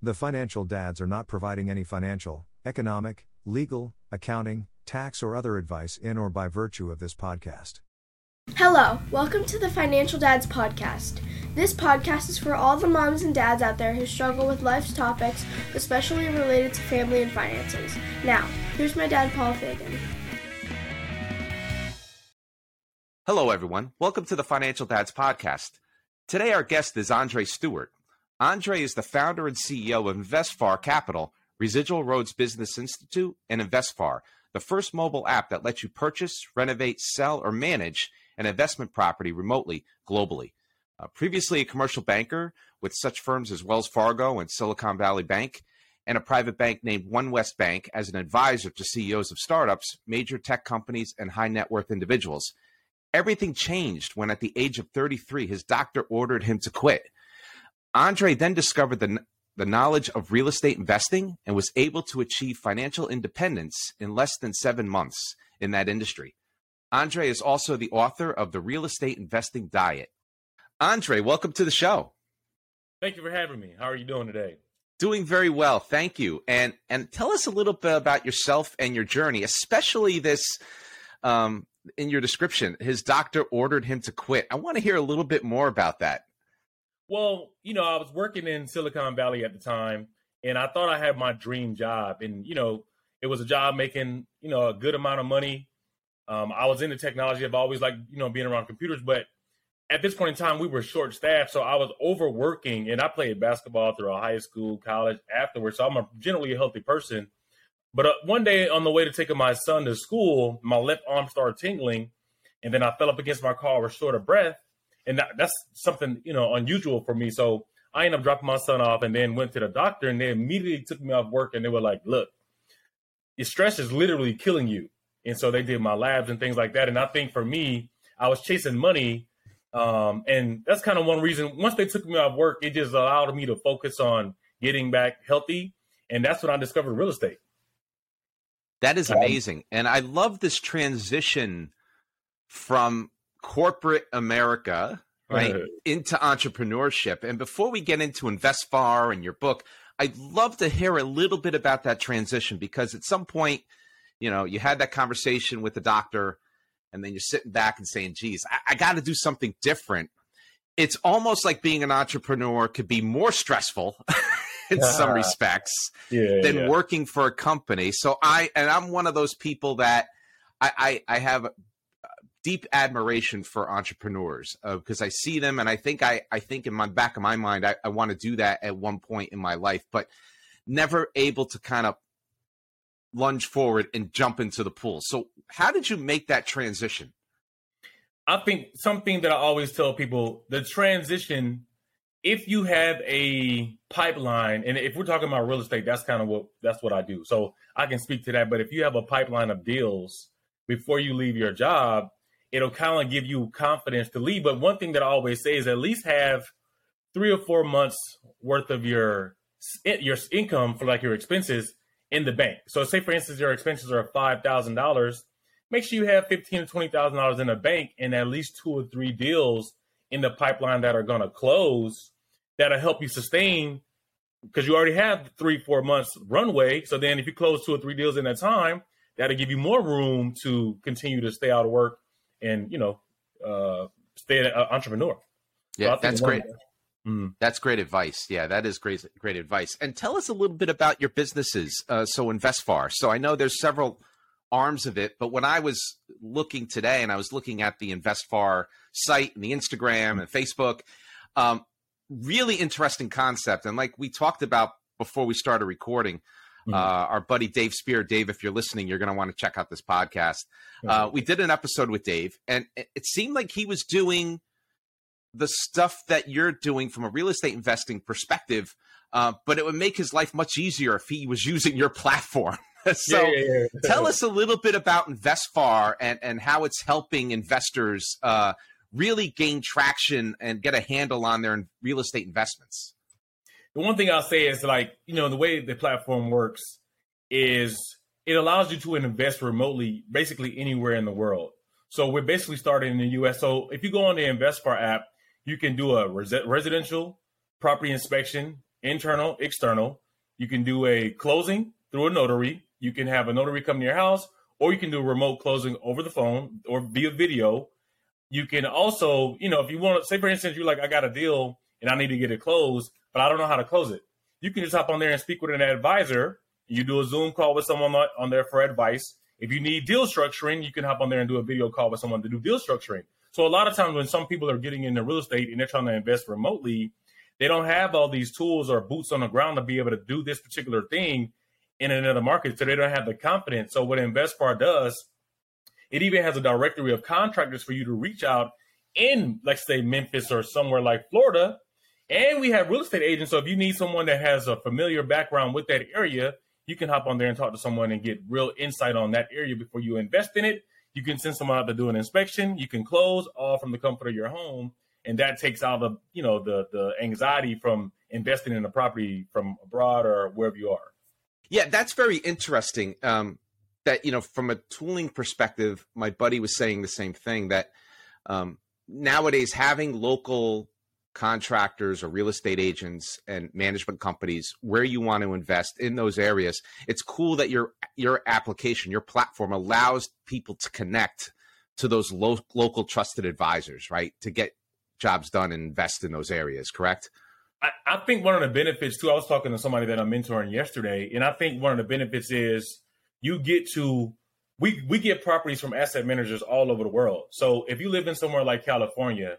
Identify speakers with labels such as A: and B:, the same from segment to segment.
A: The financial dads are not providing any financial, economic, legal, accounting, tax, or other advice in or by virtue of this podcast.
B: Hello, welcome to the Financial Dads Podcast. This podcast is for all the moms and dads out there who struggle with life's topics, especially related to family and finances. Now, here's my dad, Paul Fagan.
C: Hello, everyone. Welcome to the Financial Dads Podcast. Today, our guest is Andre Stewart. Andre is the founder and CEO of InvestFar Capital, Residual Roads Business Institute, and InvestFar, the first mobile app that lets you purchase, renovate, sell, or manage an investment property remotely globally. Uh, previously a commercial banker with such firms as Wells Fargo and Silicon Valley Bank, and a private bank named One West Bank as an advisor to CEOs of startups, major tech companies, and high net worth individuals. Everything changed when, at the age of 33, his doctor ordered him to quit. Andre then discovered the, the knowledge of real estate investing and was able to achieve financial independence in less than seven months in that industry. Andre is also the author of The Real Estate Investing Diet. Andre, welcome to the show.
D: Thank you for having me. How are you doing today?
C: Doing very well, thank you. And and tell us a little bit about yourself and your journey, especially this um, in your description. His doctor ordered him to quit. I want to hear a little bit more about that.
D: Well, you know, I was working in Silicon Valley at the time, and I thought I had my dream job, and you know, it was a job making you know a good amount of money. Um, I was into technology. I've always liked you know being around computers, but at this point in time, we were short staffed, so I was overworking, and I played basketball through high school, college, afterwards. So I'm a generally a healthy person. But uh, one day on the way to taking my son to school, my left arm started tingling, and then I fell up against my car, was short of breath, and that, that's something you know unusual for me. So I ended up dropping my son off, and then went to the doctor, and they immediately took me off work, and they were like, "Look, your stress is literally killing you." And so they did my labs and things like that. And I think for me, I was chasing money, um, and that's kind of one reason. Once they took me off work, it just allowed me to focus on getting back healthy, and that's when I discovered real estate.
C: That is amazing. Um, and I love this transition from corporate America, right, uh, into entrepreneurship. And before we get into InvestFar and your book, I'd love to hear a little bit about that transition because at some point, you know, you had that conversation with the doctor and then you're sitting back and saying, geez, I, I got to do something different. It's almost like being an entrepreneur could be more stressful in some respects yeah, than yeah. working for a company. So I, and I'm one of those people that I, I, I have deep admiration for entrepreneurs because uh, I see them and I think I, I think in my back of my mind I, I want to do that at one point in my life, but never able to kind of lunge forward and jump into the pool. So how did you make that transition?
D: I think something that I always tell people the transition if you have a pipeline and if we're talking about real estate that's kind of what that's what I do. So I can speak to that but if you have a pipeline of deals before you leave your job it'll kind of give you confidence to leave. But one thing that I always say is at least have three or four months worth of your your income for like your expenses in the bank. So say for instance your expenses are five thousand dollars, make sure you have fifteen to twenty thousand dollars in the bank and at least two or three deals in the pipeline that are going to close that'll help you sustain because you already have three four months runway. So then if you close two or three deals in that time, that'll give you more room to continue to stay out of work and you know uh, stay an entrepreneur.
C: Yeah, so that's great. Mm. That's great advice. Yeah, that is great great advice. And tell us a little bit about your businesses. Uh, so InvestFar. So I know there's several arms of it, but when I was looking today and I was looking at the InvestFar site and the Instagram and Facebook, um, really interesting concept. And like we talked about before we started recording, Mm-hmm. Uh, our buddy Dave Spear. Dave, if you're listening, you're going to want to check out this podcast. Uh, we did an episode with Dave, and it seemed like he was doing the stuff that you're doing from a real estate investing perspective, uh, but it would make his life much easier if he was using your platform. so yeah, yeah, yeah. tell us a little bit about InvestFar and, and how it's helping investors uh, really gain traction and get a handle on their real estate investments
D: the one thing I'll say is like, you know, the way the platform works is it allows you to invest remotely basically anywhere in the world. So we're basically starting in the US. So if you go on the InvestFar app, you can do a res- residential property inspection internal, external. You can do a closing through a notary. You can have a notary come to your house, or you can do a remote closing over the phone or via video. You can also, you know, if you want to say, for instance, you're like, I got a deal and I need to get it closed, but I don't know how to close it. You can just hop on there and speak with an advisor. You do a Zoom call with someone on there for advice. If you need deal structuring, you can hop on there and do a video call with someone to do deal structuring. So a lot of times when some people are getting into real estate and they're trying to invest remotely, they don't have all these tools or boots on the ground to be able to do this particular thing in another market. So they don't have the confidence. So what InvestFar does, it even has a directory of contractors for you to reach out in, let's say, Memphis or somewhere like Florida. And we have real estate agents. So if you need someone that has a familiar background with that area, you can hop on there and talk to someone and get real insight on that area before you invest in it. You can send someone out to do an inspection. You can close all from the comfort of your home, and that takes all the you know the the anxiety from investing in a property from abroad or wherever you are.
C: Yeah, that's very interesting. Um, that you know, from a tooling perspective, my buddy was saying the same thing that um, nowadays having local contractors or real estate agents and management companies where you want to invest in those areas it's cool that your your application your platform allows people to connect to those lo- local trusted advisors right to get jobs done and invest in those areas correct?
D: I, I think one of the benefits too i was talking to somebody that i'm mentoring yesterday and i think one of the benefits is you get to we we get properties from asset managers all over the world. So if you live in somewhere like california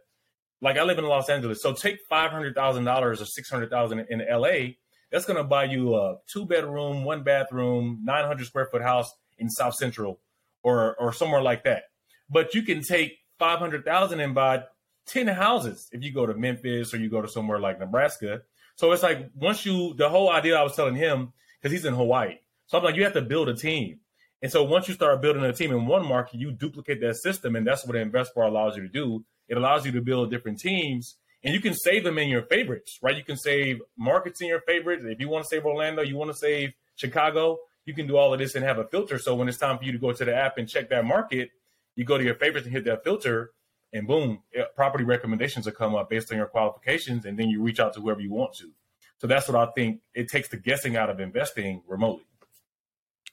D: like I live in Los Angeles, so take five hundred thousand dollars or six hundred thousand in LA. That's going to buy you a two bedroom, one bathroom, nine hundred square foot house in South Central, or or somewhere like that. But you can take five hundred thousand and buy ten houses if you go to Memphis or you go to somewhere like Nebraska. So it's like once you the whole idea I was telling him because he's in Hawaii. So I'm like, you have to build a team. And so once you start building a team in one market, you duplicate that system, and that's what InvestFar allows you to do. It allows you to build different teams, and you can save them in your favorites, right? You can save markets in your favorites. If you want to save Orlando, you want to save Chicago, you can do all of this and have a filter. So when it's time for you to go to the app and check that market, you go to your favorites and hit that filter, and boom, eh, property recommendations will come up based on your qualifications, and then you reach out to whoever you want to. So that's what I think it takes the guessing out of investing remotely.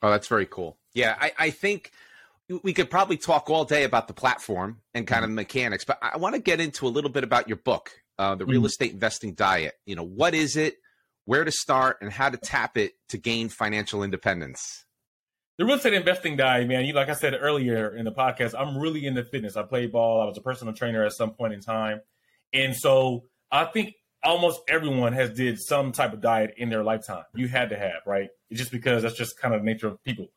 C: Oh, that's very cool. Yeah, I, I think we could probably talk all day about the platform and kind of mm-hmm. mechanics, but I want to get into a little bit about your book, uh, the Real mm-hmm. Estate Investing Diet. You know, what is it, where to start, and how to tap it to gain financial independence?
D: The real estate investing diet, man. You like I said earlier in the podcast, I'm really into fitness. I played ball. I was a personal trainer at some point in time, and so I think almost everyone has did some type of diet in their lifetime. You had to have, right? It's just because that's just kind of the nature of people.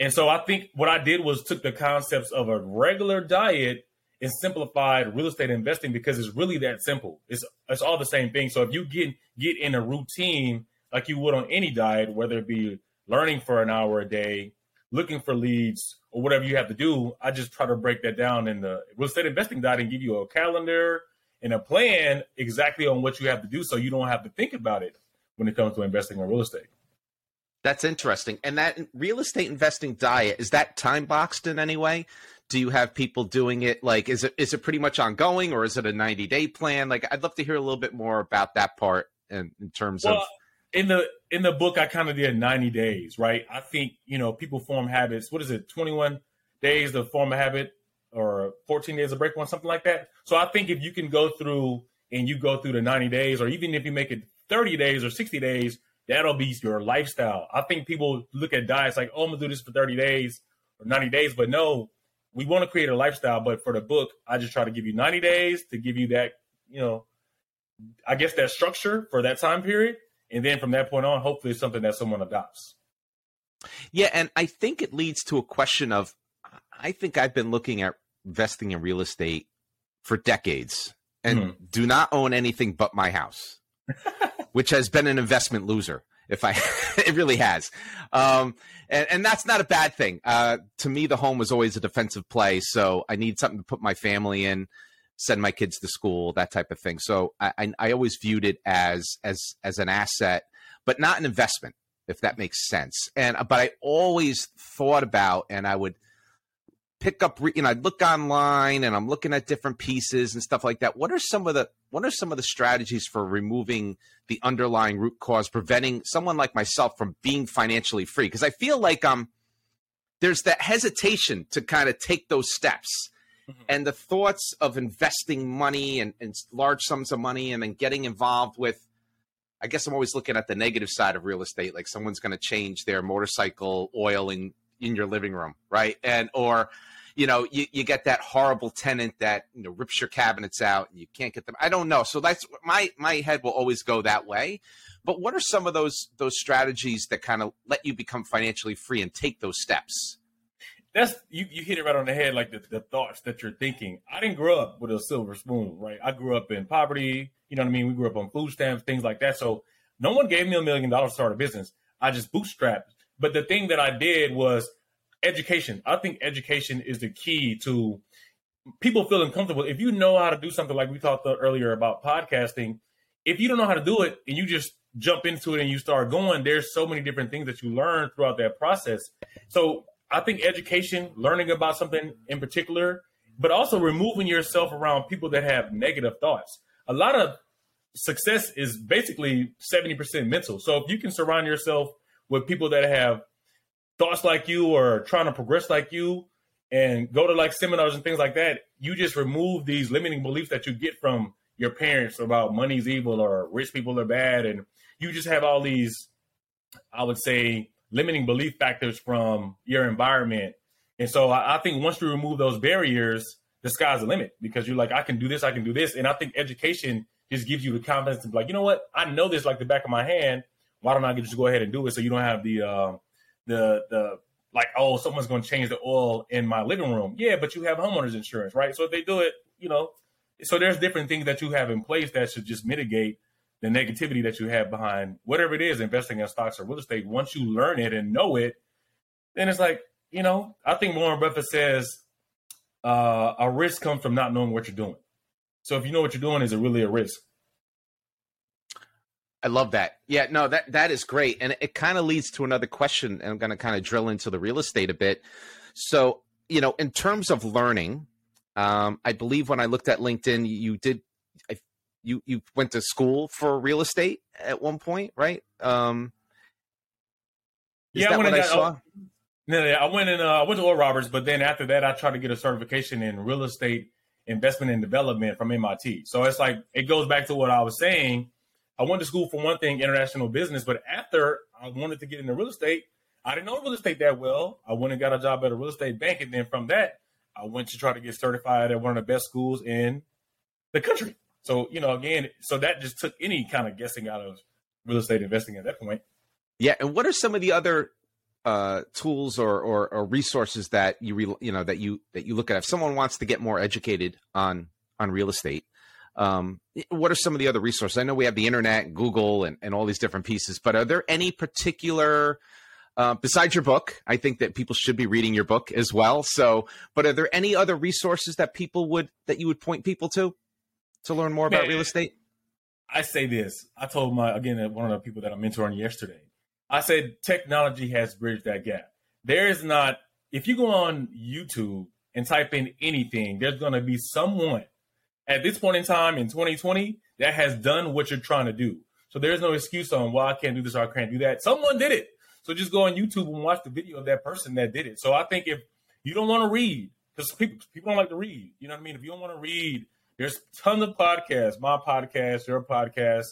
D: And so I think what I did was took the concepts of a regular diet and simplified real estate investing because it's really that simple. It's it's all the same thing. So if you get get in a routine like you would on any diet, whether it be learning for an hour a day, looking for leads, or whatever you have to do, I just try to break that down in the real estate investing diet and give you a calendar and a plan exactly on what you have to do so you don't have to think about it when it comes to investing in real estate.
C: That's interesting. And that real estate investing diet is that time boxed in any way? Do you have people doing it like is it is it pretty much ongoing or is it a 90 day plan? Like I'd love to hear a little bit more about that part in, in terms well, of
D: in the in the book I kind of did 90 days, right? I think, you know, people form habits. What is it? 21 days to form a habit or 14 days to break one, something like that. So I think if you can go through and you go through the 90 days, or even if you make it 30 days or 60 days, that'll be your lifestyle. I think people look at diets like, oh, I'm gonna do this for 30 days or 90 days, but no, we want to create a lifestyle. But for the book, I just try to give you 90 days to give you that, you know, I guess that structure for that time period. And then from that point on, hopefully it's something that someone adopts.
C: Yeah, and I think it leads to a question of I think I've been looking at investing in real estate for decades and mm-hmm. do not own anything but my house. which has been an investment loser. If I, it really has, um, and, and that's not a bad thing. Uh, to me, the home was always a defensive play, so I need something to put my family in, send my kids to school, that type of thing. So I, I, I always viewed it as as as an asset, but not an investment, if that makes sense. And but I always thought about, and I would pick up, you know, I look online and I'm looking at different pieces and stuff like that. What are some of the what are some of the strategies for removing the underlying root cause, preventing someone like myself from being financially free? Because I feel like um there's that hesitation to kind of take those steps. Mm-hmm. And the thoughts of investing money and, and large sums of money and then getting involved with I guess I'm always looking at the negative side of real estate, like someone's going to change their motorcycle oil in, in your living room, right? And or you know, you, you get that horrible tenant that you know rips your cabinets out and you can't get them. I don't know. So that's my my head will always go that way. But what are some of those those strategies that kind of let you become financially free and take those steps?
D: That's you, you hit it right on the head, like the, the thoughts that you're thinking. I didn't grow up with a silver spoon, right? I grew up in poverty you know what I mean? We grew up on food stamps, things like that. So no one gave me a million dollars to start a business. I just bootstrapped. But the thing that I did was education. I think education is the key to people feeling comfortable. If you know how to do something like we talked earlier about podcasting, if you don't know how to do it and you just jump into it and you start going, there's so many different things that you learn throughout that process. So I think education, learning about something in particular, but also removing yourself around people that have negative thoughts. A lot of success is basically 70% mental. So if you can surround yourself with people that have thoughts like you or trying to progress like you and go to like seminars and things like that, you just remove these limiting beliefs that you get from your parents about money's evil or rich people are bad. And you just have all these, I would say, limiting belief factors from your environment. And so I, I think once you remove those barriers, the sky's the limit because you're like, I can do this, I can do this. And I think education just gives you the confidence to be like, you know what, I know this like the back of my hand. Why don't I just go ahead and do it so you don't have the uh, the the like, oh, someone's going to change the oil in my living room. Yeah, but you have homeowners insurance, right? So if they do it, you know, so there's different things that you have in place that should just mitigate the negativity that you have behind whatever it is investing in stocks or real estate. Once you learn it and know it, then it's like, you know, I think Warren Buffett says uh, a risk comes from not knowing what you're doing. So if you know what you're doing, is it really a risk?
C: I love that. Yeah, no, that that is great, and it kind of leads to another question. And I'm going to kind of drill into the real estate a bit. So, you know, in terms of learning, um, I believe when I looked at LinkedIn, you did, I, you you went to school for real estate at one point, right? Um,
D: yeah, I went I saw? No, I went in. Uh, I went to Oral Roberts, but then after that, I tried to get a certification in real estate investment and development from MIT. So it's like it goes back to what I was saying. I went to school for one thing, international business, but after I wanted to get into real estate, I didn't know real estate that well. I went and got a job at a real estate bank, and then from that, I went to try to get certified at one of the best schools in the country. So you know, again, so that just took any kind of guessing out of real estate investing at that point.
C: Yeah, and what are some of the other uh, tools or, or, or, resources that you re, you know that you that you look at if someone wants to get more educated on on real estate um, what are some of the other resources? I know we have the internet google and, and all these different pieces but are there any particular uh, besides your book i think that people should be reading your book as well. So but are there any other resources that people would that you would point people to to learn more Man, about real estate?
D: I say this. I told my again one of the people that i'm mentoring yesterday. I said technology has bridged that gap. There is not, if you go on YouTube and type in anything, there's going to be someone at this point in time in 2020 that has done what you're trying to do. So there's no excuse on why I can't do this or I can't do that. Someone did it. So just go on YouTube and watch the video of that person that did it. So I think if you don't want to read, because people people don't like to read, you know what I mean? If you don't want to read, there's tons of podcasts, my podcast, your podcast,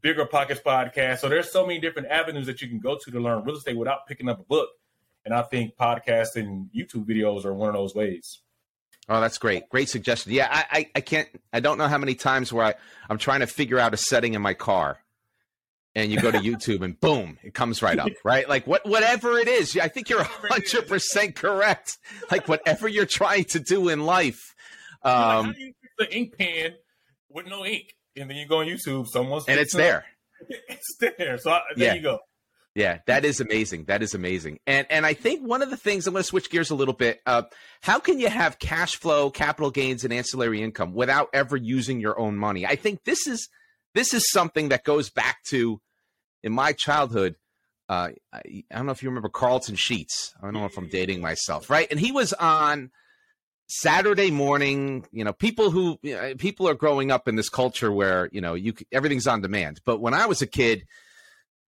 D: Bigger Pockets podcast. So there's so many different avenues that you can go to to learn real estate without picking up a book. And I think podcasts and YouTube videos are one of those ways.
C: Oh, that's great. Great suggestion. Yeah, I, I, I can't, I don't know how many times where I, I'm trying to figure out a setting in my car and you go to YouTube and boom, it comes right up, right? Like what, whatever it is, I think you're hundred percent correct. Like whatever you're trying to do in life.
D: Um, like, you the ink pen with no ink? and then you go on YouTube, someone's
C: and it's there.
D: It's there. So I, there yeah. you go.
C: Yeah, that is amazing. That is amazing. And and I think one of the things I'm going to switch gears a little bit. Uh, how can you have cash flow, capital gains, and ancillary income without ever using your own money? I think this is this is something that goes back to in my childhood. uh, I, I don't know if you remember Carleton Sheets. I don't know if I'm dating myself, right? And he was on Saturday morning. You know, people who you know, people are growing up in this culture where you know you everything's on demand. But when I was a kid,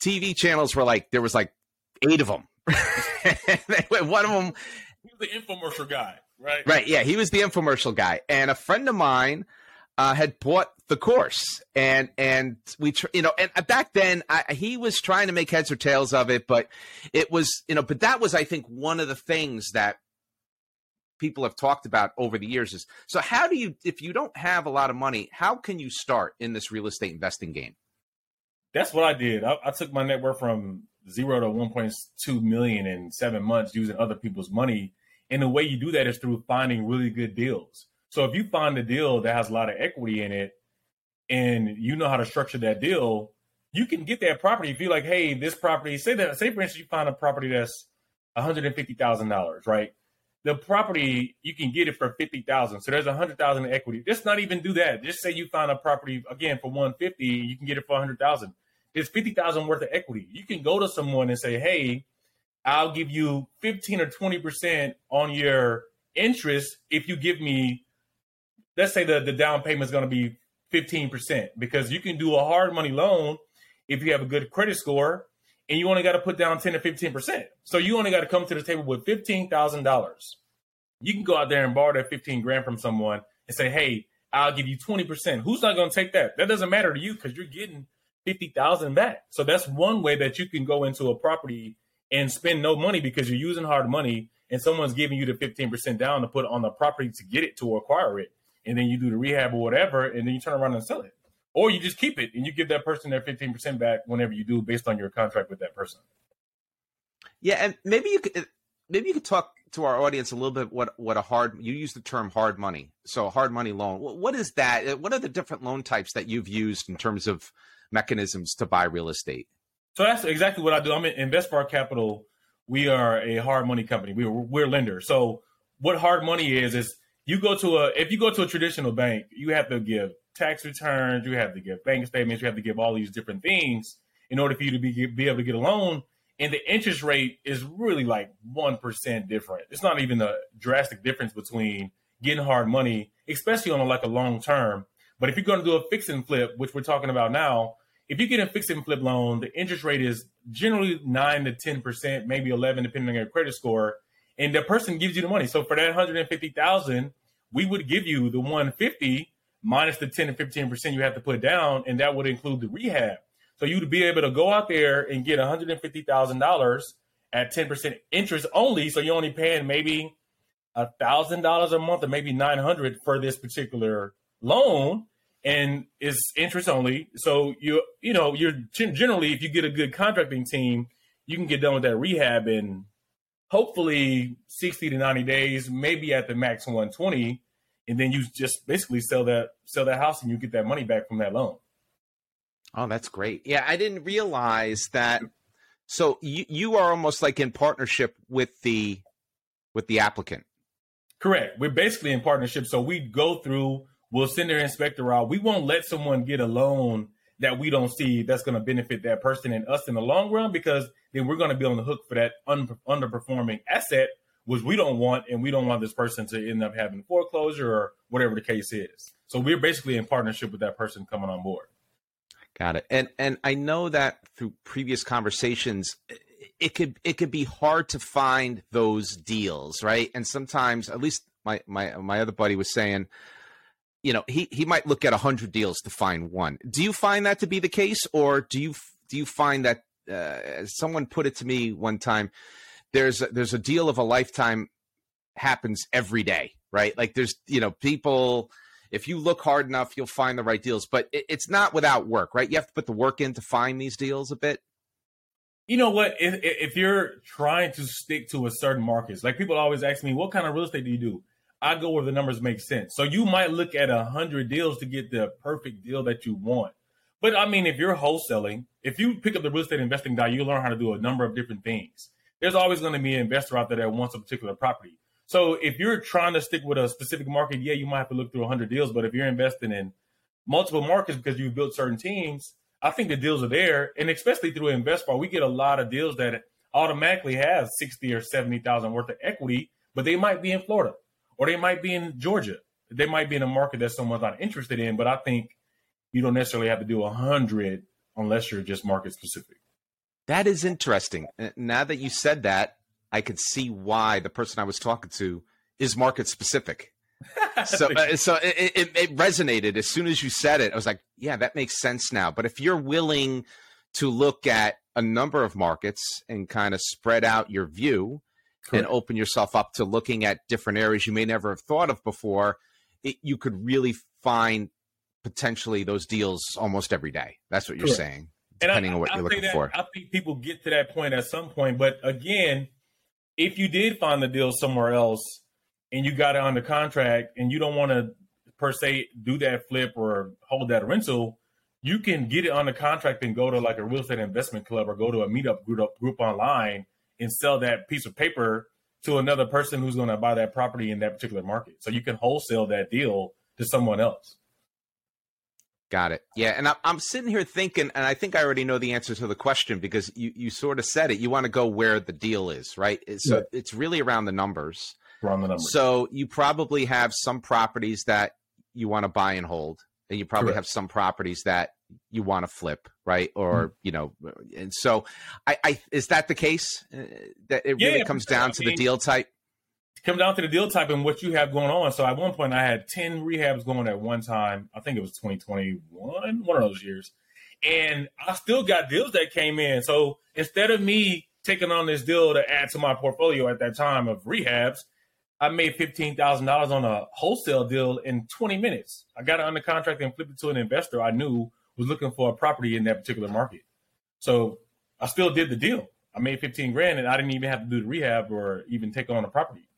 C: TV channels were like there was like eight of them. One of them,
D: he was the infomercial guy, right?
C: Right. Yeah, he was the infomercial guy, and a friend of mine uh, had bought the course, and and we, tr- you know, and back then I, he was trying to make heads or tails of it, but it was, you know, but that was, I think, one of the things that people have talked about over the years is so how do you if you don't have a lot of money how can you start in this real estate investing game
D: that's what i did i, I took my net worth from zero to 1.2 million in seven months using other people's money and the way you do that is through finding really good deals so if you find a deal that has a lot of equity in it and you know how to structure that deal you can get that property if you're like hey this property say that say for instance you find a property that's $150000 right the property you can get it for fifty thousand. So there's a hundred thousand in equity. Just not even do that. Just say you find a property again for one fifty, you can get it for a hundred thousand. It's fifty thousand worth of equity. You can go to someone and say, "Hey, I'll give you fifteen or twenty percent on your interest if you give me." Let's say the the down payment is going to be fifteen percent because you can do a hard money loan if you have a good credit score and you only got to put down 10 to 15%. So you only got to come to the table with $15,000. You can go out there and borrow that 15 grand from someone and say, hey, I'll give you 20%. Who's not going to take that? That doesn't matter to you because you're getting 50,000 back. So that's one way that you can go into a property and spend no money because you're using hard money and someone's giving you the 15% down to put on the property to get it to acquire it. And then you do the rehab or whatever, and then you turn around and sell it. Or you just keep it and you give that person their 15% back whenever you do based on your contract with that person.
C: Yeah and maybe you could uh, maybe you could talk to our audience a little bit what what a hard you use the term hard money. So hard money loan. What is that? Uh, what are the different loan types that you've used in terms of mechanisms to buy real estate
D: so that's exactly what i do i'm in investfar capital we are a hard money company we're, we're lenders so what hard money is is you go to a if you go to a traditional bank you have to give tax returns, you have to give bank statements, you have to give all these different things in order for you to be be able to get a loan. And the interest rate is really like one percent different. It's not even a drastic difference between getting hard money, especially on a, like a long term. But if you're going to do a fix and flip, which we're talking about now, if you get a fix and flip loan, the interest rate is generally nine to ten percent, maybe eleven, depending on your credit score. And the person gives you the money. So for that hundred and fifty thousand, we would give you the one fifty minus the 10 to 15% you have to put down, and that would include the rehab. So you'd be able to go out there and get $150,000 at 10% interest only. So you're only paying maybe $1,000 a month or maybe 900 for this particular loan and it's interest only. So you you know you're generally if you get a good contracting team, you can get done with that rehab in hopefully 60 to 90 days, maybe at the max 120 and then you just basically sell that sell that house and you get that money back from that loan.
C: Oh, that's great. Yeah, I didn't realize that. So you you are almost like in partnership with the with the applicant.
D: Correct. We're basically in partnership. So we go through. We'll send their inspector out. We won't let someone get a loan that we don't see that's going to benefit that person and us in the long run because then we're going to be on the hook for that un- underperforming asset which we don't want, and we don't want this person to end up having foreclosure or whatever the case is. So we're basically in partnership with that person coming on board.
C: Got it. And and I know that through previous conversations, it could it could be hard to find those deals, right? And sometimes, at least my my my other buddy was saying, you know, he he might look at a hundred deals to find one. Do you find that to be the case, or do you do you find that uh, someone put it to me one time? there's a, there's a deal of a lifetime happens every day, right? Like there's you know people. If you look hard enough, you'll find the right deals, but it, it's not without work, right? You have to put the work in to find these deals a bit.
D: You know what? If, if you're trying to stick to a certain market, like people always ask me, what kind of real estate do you do? I go where the numbers make sense. So you might look at a hundred deals to get the perfect deal that you want. But I mean, if you're wholesaling, if you pick up the real estate investing guide, you learn how to do a number of different things there's always going to be an investor out there that wants a particular property. So if you're trying to stick with a specific market, yeah, you might have to look through 100 deals. But if you're investing in multiple markets because you've built certain teams, I think the deals are there, and especially through InvestFar, we get a lot of deals that automatically have sixty or seventy thousand worth of equity, but they might be in Florida or they might be in Georgia. They might be in a market that someone's not interested in. But I think you don't necessarily have to do a hundred unless you're just market specific.
C: That is interesting. Now that you said that, I could see why the person I was talking to is market specific. so, uh, so it, it, it, resonated as soon as you said it. I was like, yeah, that makes sense now. But if you're willing to look at a number of markets and kind of spread out your view Correct. and open yourself up to looking at different areas you may never have thought of before, it, you could really find potentially those deals almost every day. That's what you're Correct. saying, depending I, on what I you're looking
D: that,
C: for.
D: I think people get to that point at some point. But again, if you did find the deal somewhere else and you got it under contract and you don't want to per se do that flip or hold that rental, you can get it on the contract and go to like a real estate investment club or go to a meetup group, group online and sell that piece of paper to another person who's going to buy that property in that particular market. So you can wholesale that deal to someone else.
C: Got it. Yeah, and I'm sitting here thinking, and I think I already know the answer to the question because you you sort of said it. You want to go where the deal is, right? So yeah. it's really around the numbers.
D: Around the numbers.
C: So you probably have some properties that you want to buy and hold, and you probably Correct. have some properties that you want to flip, right? Or mm-hmm. you know, and so I, I is that the case? Uh, that it yeah, really comes down to the deal type
D: come down to the deal type and what you have going on. So at one point, I had 10 rehabs going at one time. I think it was 2021, one of those years. And I still got deals that came in. So instead of me taking on this deal to add to my portfolio at that time of rehabs, I made $15,000 on a wholesale deal in 20 minutes. I got it under contract and flipped it to an investor I knew was looking for a property in that particular market. So I still did the deal. I made 15 grand and I didn't even have to do the rehab or even take on a property.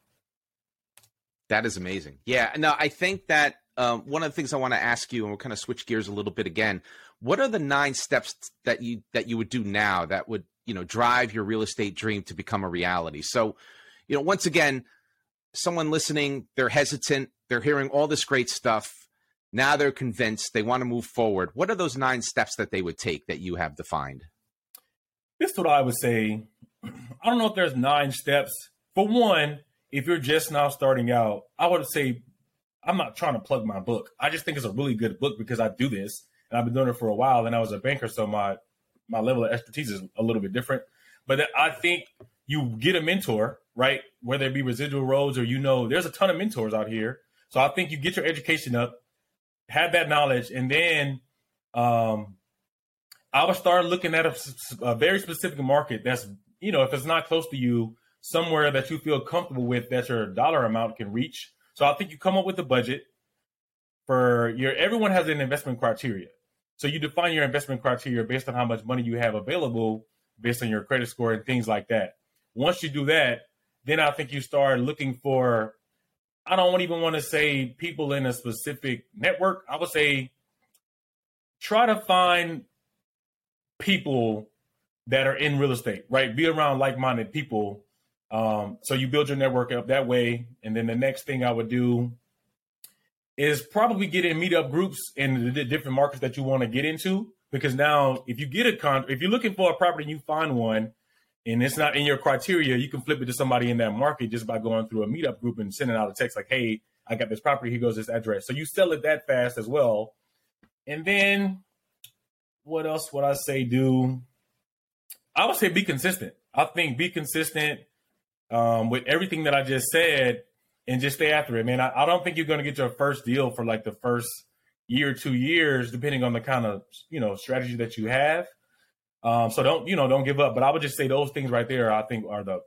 C: That is amazing. Yeah. No, I think that um, one of the things I want to ask you, and we'll kind of switch gears a little bit again. What are the nine steps that you that you would do now that would you know drive your real estate dream to become a reality? So, you know, once again, someone listening, they're hesitant, they're hearing all this great stuff. Now they're convinced they want to move forward. What are those nine steps that they would take that you have defined?
D: This is what I would say. I don't know if there's nine steps. For one, if you're just now starting out, I would say I'm not trying to plug my book. I just think it's a really good book because I do this and I've been doing it for a while and I was a banker, so my my level of expertise is a little bit different. But I think you get a mentor, right? Whether it be residual roads or you know, there's a ton of mentors out here. So I think you get your education up, have that knowledge, and then um, I would start looking at a, a very specific market that's you know if it's not close to you somewhere that you feel comfortable with that your dollar amount can reach. So I think you come up with a budget for your everyone has an investment criteria. So you define your investment criteria based on how much money you have available based on your credit score and things like that. Once you do that, then I think you start looking for I don't even want to say people in a specific network. I would say try to find people that are in real estate, right? Be around like-minded people um, so you build your network up that way. And then the next thing I would do is probably get in meetup groups in the different markets that you want to get into. Because now, if you get a con, if you're looking for a property and you find one, and it's not in your criteria, you can flip it to somebody in that market just by going through a meetup group and sending out a text like, "Hey, I got this property. Here goes this address." So you sell it that fast as well. And then, what else would I say? Do I would say be consistent. I think be consistent um, with everything that I just said and just stay after it, man. I, I don't think you're going to get your first deal for like the first year, two years, depending on the kind of you know strategy that you have. Um, so don't you know don't give up. But I would just say those things right there. I think are the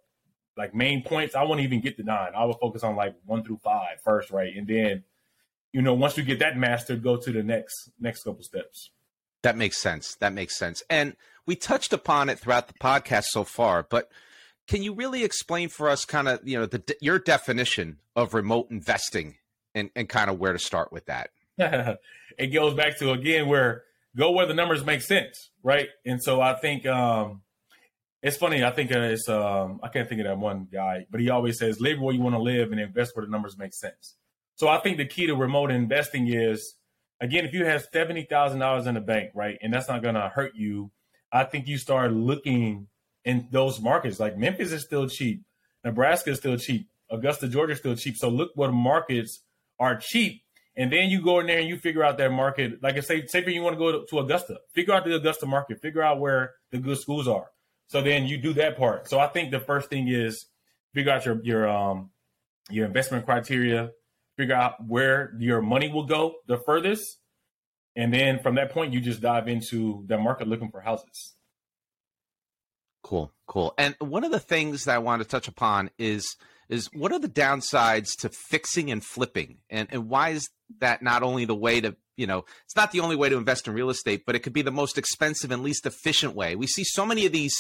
D: like main points. I won't even get to nine. I would focus on like one through five first, right, and then you know once you get that mastered, go to the next next couple steps.
C: That makes sense. That makes sense. And we touched upon it throughout the podcast so far, but can you really explain for us kind of you know the your definition of remote investing and and kind of where to start with that
D: it goes back to again where go where the numbers make sense right and so i think um it's funny i think uh, it's um i can't think of that one guy but he always says live where you want to live and invest where the numbers make sense so i think the key to remote investing is again, if you have seventy thousand dollars in the bank, right, and that's not going to hurt you, I think you start looking in those markets. Like Memphis is still cheap, Nebraska is still cheap, Augusta, Georgia is still cheap. So look what markets are cheap, and then you go in there and you figure out that market. Like I say, say for you want to go to, to Augusta, figure out the Augusta market, figure out where the good schools are. So then you do that part. So I think the first thing is figure out your your um your investment criteria, figure out where your money will go the furthest, and then from that point you just dive into the market looking for houses.
C: Cool, cool. And one of the things that I want to touch upon is is what are the downsides to fixing and flipping, and and why is that not only the way to you know it's not the only way to invest in real estate, but it could be the most expensive and least efficient way. We see so many of these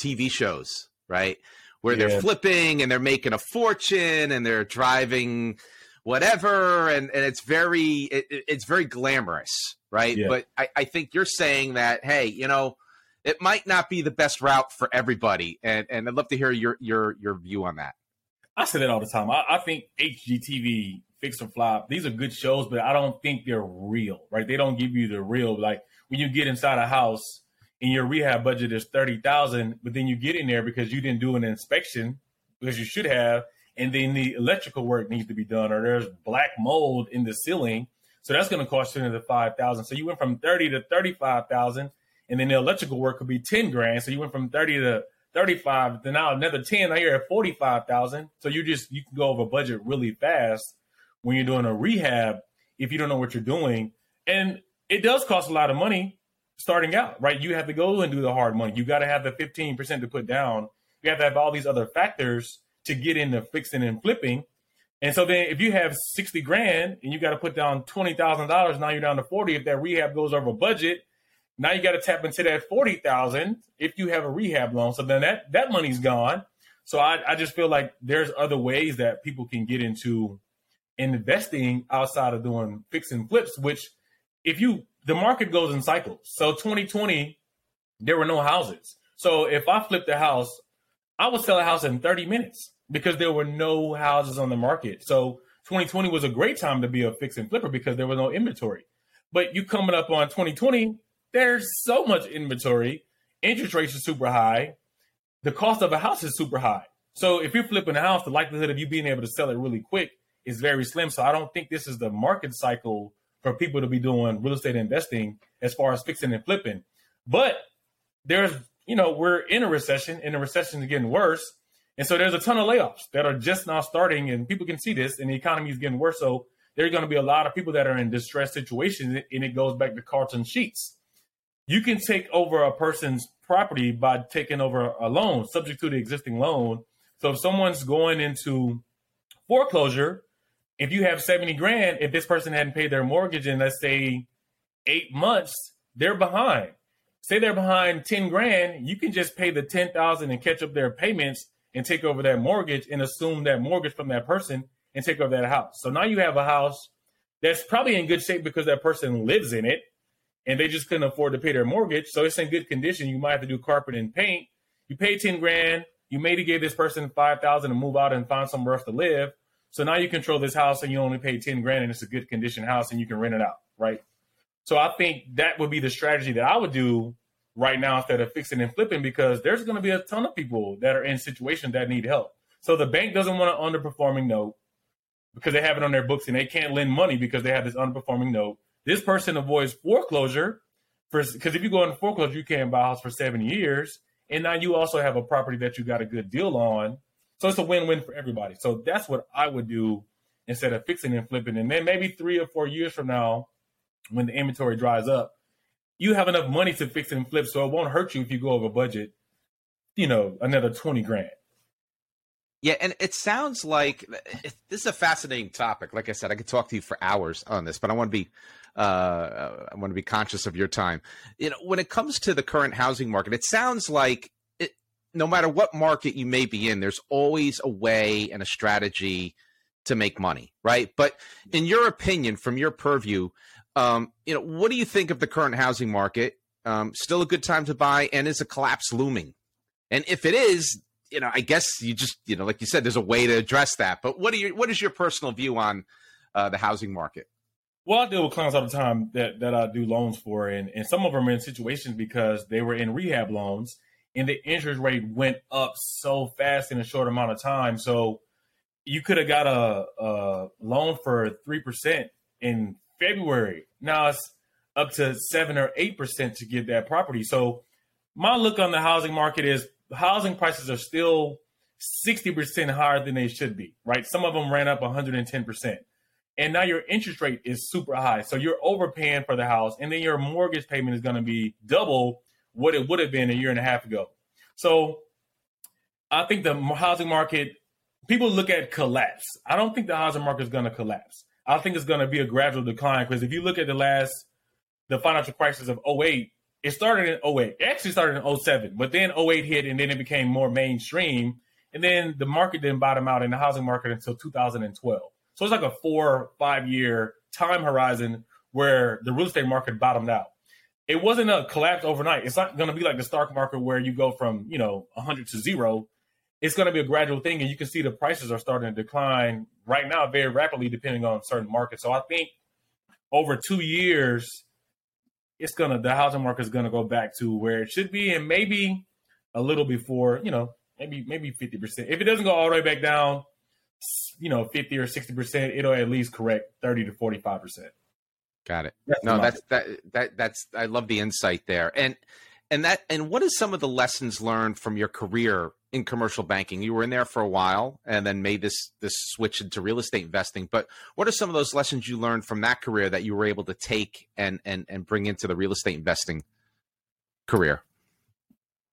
C: TV shows, right? where yeah. they're flipping and they're making a fortune and they're driving whatever and, and it's very it, it's very glamorous right yeah. but I, I think you're saying that hey you know it might not be the best route for everybody and and i'd love to hear your your your view on that
D: i say that all the time i, I think hgtv fix and flop these are good shows but i don't think they're real right they don't give you the real like when you get inside a house and your rehab budget is 30,000, but then you get in there because you didn't do an inspection because you should have, and then the electrical work needs to be done, or there's black mold in the ceiling. So that's going to cost you another 5,000. So you went from 30 to 35,000, and then the electrical work could be 10 grand. So you went from 30 to 35, then now another 10, now you're at 45,000. So you just, you can go over budget really fast when you're doing a rehab if you don't know what you're doing. And it does cost a lot of money starting out, right? You have to go and do the hard money. You got to have the 15% to put down. You have to have all these other factors to get into fixing and flipping. And so then if you have 60 grand and you got to put down $20,000, now you're down to 40. If that rehab goes over budget, now you got to tap into that 40,000 if you have a rehab loan. So then that, that money's gone. So I, I just feel like there's other ways that people can get into investing outside of doing fix and flips, which if you the market goes in cycles. So 2020, there were no houses. So if I flipped a house, I would sell a house in 30 minutes because there were no houses on the market. So 2020 was a great time to be a fix and flipper because there was no inventory. But you coming up on 2020, there's so much inventory. Interest rates are super high. The cost of a house is super high. So if you're flipping a house, the likelihood of you being able to sell it really quick is very slim. So I don't think this is the market cycle for people to be doing real estate investing as far as fixing and flipping. But there's, you know, we're in a recession and the recession is getting worse. And so there's a ton of layoffs that are just now starting and people can see this and the economy is getting worse. So there's going to be a lot of people that are in distressed situations and it goes back to Carleton Sheets. You can take over a person's property by taking over a loan subject to the existing loan. So if someone's going into foreclosure, if you have 70 grand, if this person hadn't paid their mortgage in, let's say, eight months, they're behind. Say they're behind 10 grand, you can just pay the 10,000 and catch up their payments and take over that mortgage and assume that mortgage from that person and take over that house. So now you have a house that's probably in good shape because that person lives in it and they just couldn't afford to pay their mortgage. So it's in good condition. You might have to do carpet and paint. You pay 10 grand. You maybe give this person 5,000 to move out and find somewhere else to live. So now you control this house and you only pay 10 grand and it's a good condition house and you can rent it out, right? So I think that would be the strategy that I would do right now instead of fixing and flipping because there's going to be a ton of people that are in situations that need help. So the bank doesn't want an underperforming note because they have it on their books and they can't lend money because they have this underperforming note. This person avoids foreclosure for because if you go into foreclosure, you can't buy a house for seven years. And now you also have a property that you got a good deal on so it's a win-win for everybody. So that's what I would do instead of fixing and flipping. And then maybe three or four years from now, when the inventory dries up, you have enough money to fix and flip, so it won't hurt you if you go over budget. You know, another twenty grand.
C: Yeah, and it sounds like this is a fascinating topic. Like I said, I could talk to you for hours on this, but I want to be uh, I want to be conscious of your time. You know, when it comes to the current housing market, it sounds like no matter what market you may be in, there's always a way and a strategy to make money, right? But in your opinion, from your purview, um, you know, what do you think of the current housing market? Um, still a good time to buy, and is a collapse looming? And if it is, you know, I guess you just, you know, like you said, there's a way to address that. But what are your, what is your personal view on uh, the housing market?
D: Well, I deal with clients all the time that, that I do loans for, and, and some of them are in situations because they were in rehab loans and the interest rate went up so fast in a short amount of time. So you could have got a, a loan for 3% in February. Now it's up to 7 or 8% to get that property. So my look on the housing market is housing prices are still 60% higher than they should be, right? Some of them ran up 110% and now your interest rate is super high. So you're overpaying for the house, and then your mortgage payment is going to be double what it would have been a year and a half ago. So I think the housing market, people look at collapse. I don't think the housing market is going to collapse. I think it's going to be a gradual decline because if you look at the last, the financial crisis of 08, it started in 08. It actually started in 07, but then 08 hit and then it became more mainstream. And then the market didn't bottom out in the housing market until 2012. So it's like a four or five year time horizon where the real estate market bottomed out. It wasn't a collapse overnight. It's not going to be like the stock market where you go from, you know, 100 to zero. It's going to be a gradual thing. And you can see the prices are starting to decline right now very rapidly, depending on certain markets. So I think over two years, it's going to, the housing market is going to go back to where it should be. And maybe a little before, you know, maybe, maybe 50%. If it doesn't go all the way back down, you know 50 or 60 percent it'll at least correct 30 to 45 percent.
C: Got it. That's no that's that that that's i love the insight there. And and that and what is some of the lessons learned from your career in commercial banking? You were in there for a while and then made this this switch into real estate investing but what are some of those lessons you learned from that career that you were able to take and and and bring into the real estate investing career?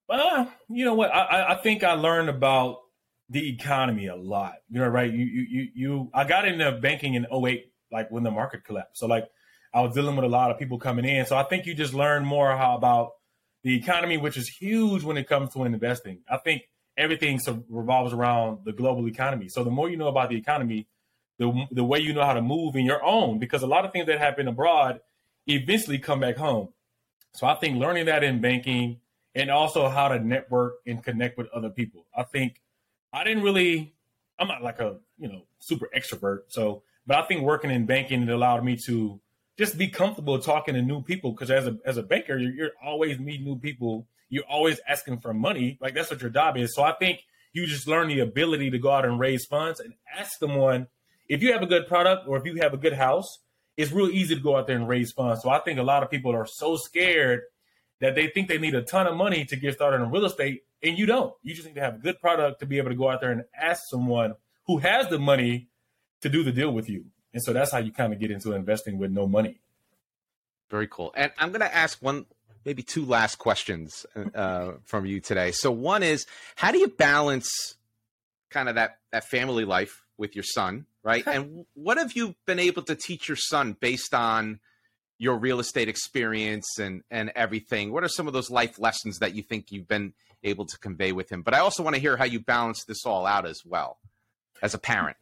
D: Well you know what? I i think i learned about the economy a lot. You know, right? You you you you I got into banking in 08, like when the market collapsed. So like I was dealing with a lot of people coming in. So I think you just learn more how about the economy, which is huge when it comes to investing. I think everything revolves around the global economy. So the more you know about the economy, the the way you know how to move in your own, because a lot of things that happen abroad eventually come back home. So I think learning that in banking and also how to network and connect with other people. I think I didn't really. I'm not like a you know super extrovert, so but I think working in banking it allowed me to just be comfortable talking to new people because as a as a banker you're, you're always meeting new people. You're always asking for money, like that's what your job is. So I think you just learn the ability to go out and raise funds and ask someone if you have a good product or if you have a good house. It's real easy to go out there and raise funds. So I think a lot of people are so scared that they think they need a ton of money to get started in real estate and you don't. You just need to have a good product to be able to go out there and ask someone who has the money to do the deal with you. And so that's how you kind of get into investing with no money.
C: Very cool. And I'm going to ask one, maybe two last questions uh, from you today. So one is, how do you balance kind of that that family life with your son, right? and what have you been able to teach your son based on your real estate experience and and everything? What are some of those life lessons that you think you've been able to convey with him. But I also want to hear how you balance this all out as well as a parent.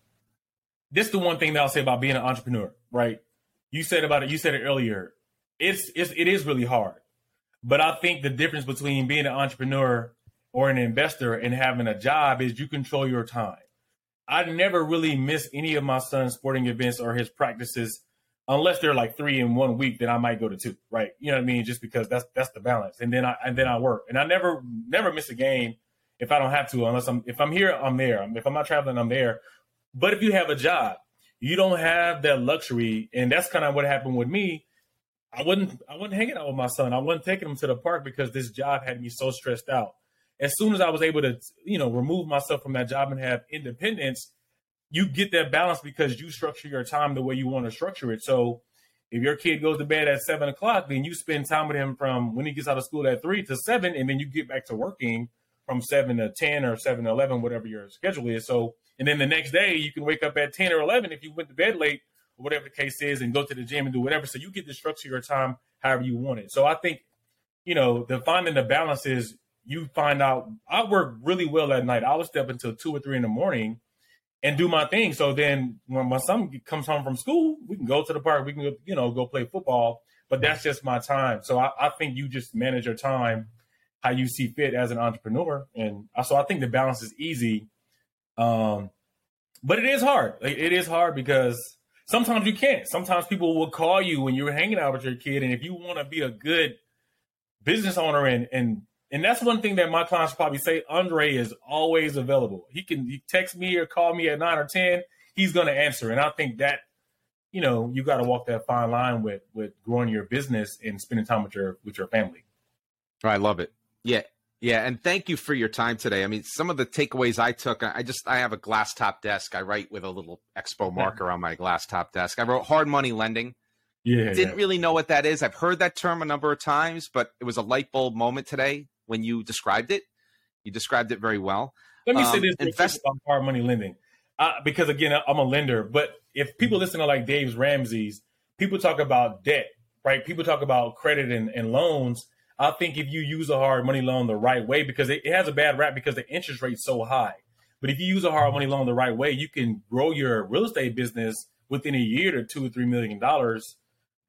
D: This is the one thing that I'll say about being an entrepreneur, right? You said about it, you said it earlier. It's, it's it is really hard. But I think the difference between being an entrepreneur or an investor and having a job is you control your time. I never really miss any of my son's sporting events or his practices unless they're like three in one week, then I might go to two, right? You know what I mean? Just because that's that's the balance. And then I and then I work. And I never never miss a game if I don't have to, unless I'm if I'm here, I'm there. If I'm not traveling, I'm there. But if you have a job, you don't have that luxury. And that's kind of what happened with me. I wouldn't I wasn't hanging out with my son. I wasn't taking him to the park because this job had me so stressed out. As soon as I was able to, you know, remove myself from that job and have independence, you get that balance because you structure your time the way you want to structure it. So if your kid goes to bed at seven o'clock, then you spend time with him from when he gets out of school at three to seven, and then you get back to working from seven to ten or seven to eleven, whatever your schedule is. So, and then the next day you can wake up at ten or eleven if you went to bed late or whatever the case is, and go to the gym and do whatever. So you get to structure your time however you want it. So I think, you know, the finding the balance is you find out. I work really well at night. I will step until two or three in the morning and do my thing. So then when my son comes home from school, we can go to the park, we can you know, go play football. But that's just my time. So I, I think you just manage your time how you see fit as an entrepreneur. And so I think the balance is easy. Um, but it is hard. It is hard because sometimes you can't. Sometimes people will call you when you're hanging out with your kid, and if you want to be a good business owner and and and that's one thing that my clients probably say. Andre is always available. He can he text me or call me at nine or ten. He's going to answer, and I think that you know you got to walk that fine line with with growing your business and spending time with your with your family.
C: I love it. Yeah, yeah, and thank you for your time today. I mean, some of the takeaways I took, I just I have a glass top desk. I write with a little expo marker on my glass top desk. I wrote hard money lending.
D: Yeah,
C: didn't
D: yeah.
C: really know what that is. I've heard that term a number of times, but it was a light bulb moment today when you described it. You described it very well.
D: Let me say
C: Um,
D: this
C: invest-
D: about hard money lending, uh, because again, I'm a lender. But if people listen to like Dave's Ramsey's, people talk about debt, right? People talk about credit and, and loans. I think if you use a hard money loan the right way, because it, it has a bad rap because the interest rate's so high. But if you use a hard money loan the right way, you can grow your real estate business within a year to two or three million dollars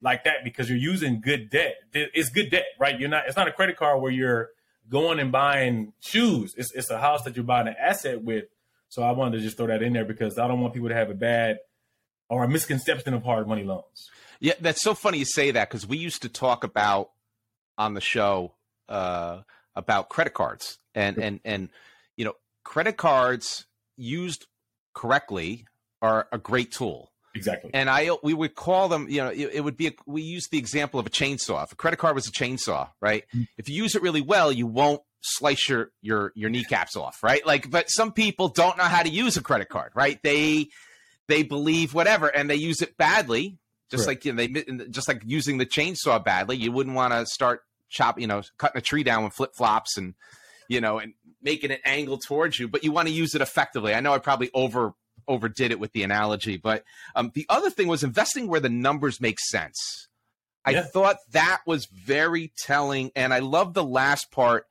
D: like that because you're using good debt. It's good debt, right? You're not. It's not a credit card where you're going and buying shoes. It's it's a house that you're buying an asset with. So I wanted to just throw that in there because I don't want people to have a bad or a misconception of hard money loans.
C: Yeah, that's so funny you say that because we used to talk about on the show uh, about credit cards and and and you know credit cards used correctly are a great tool.
D: Exactly.
C: And I we would call them, you know, it, it would be a, we use the example of a chainsaw. If a credit card was a chainsaw, right?
D: Mm.
C: If you use it really well, you won't slice your your your kneecaps off, right? Like, but some people don't know how to use a credit card, right? They they believe whatever, and they use it badly. Just
D: Correct.
C: like you know, they just like using the chainsaw badly. You wouldn't want to start chop, you know, cutting a tree down with flip flops and you know, and making it angle towards you, but you want to use it effectively. I know I probably over overdid it with the analogy, but um, the other thing was investing where the numbers make sense. I
D: Yeah.
C: thought that was very telling, and I love the last part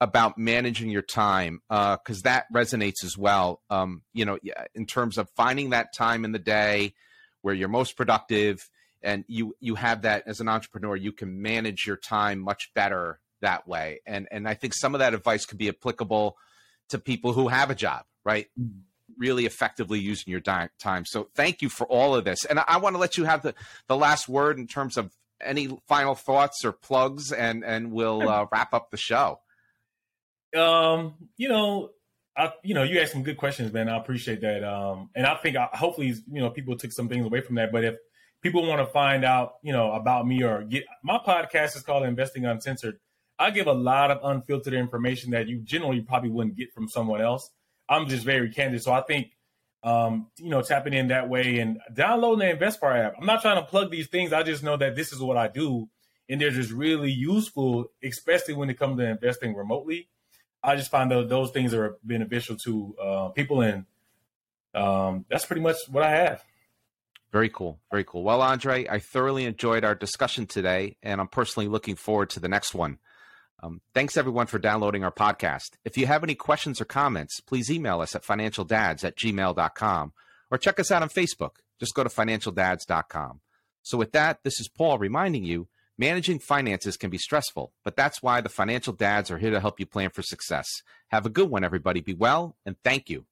C: about managing your time because that resonates as well. Um, you know, in terms of finding that time in the day where you're most productive, and you you have that as an entrepreneur, you can manage your time much better that way. And and I think some of that advice could be applicable to people who have a job, right? Really effectively using your di- time. So thank you for all of this. And I, I want to let you have the, the last word in terms of any final thoughts or plugs, and and we'll uh, wrap up the show.
D: Um, you know, I you know, you asked some good questions, man. I appreciate that. Um, and I think I, hopefully, you know, people took some things away from that. But if people want to find out, you know, about me or get my podcast is called Investing Uncensored. I give a lot of unfiltered information that you generally probably wouldn't get from someone else. I'm just very candid, so I think. Um, you know, tapping in that way and downloading the InvestFar app. I'm not trying to plug these things. I just know that this is what I do, and they're just really useful, especially when it comes to investing remotely. I just find those those things are beneficial to uh, people, and um, that's pretty much what I have.
C: Very cool. Very cool. Well, Andre, I thoroughly enjoyed our discussion today, and I'm personally looking forward to the next one. Um, thanks, everyone, for downloading our podcast. If you have any questions or comments, please email us at financialdads at gmail.com or check us out on Facebook. Just go to financialdads.com. So, with that, this is Paul reminding you managing finances can be stressful, but that's why the financial dads are here to help you plan for success. Have a good one, everybody. Be well, and thank you.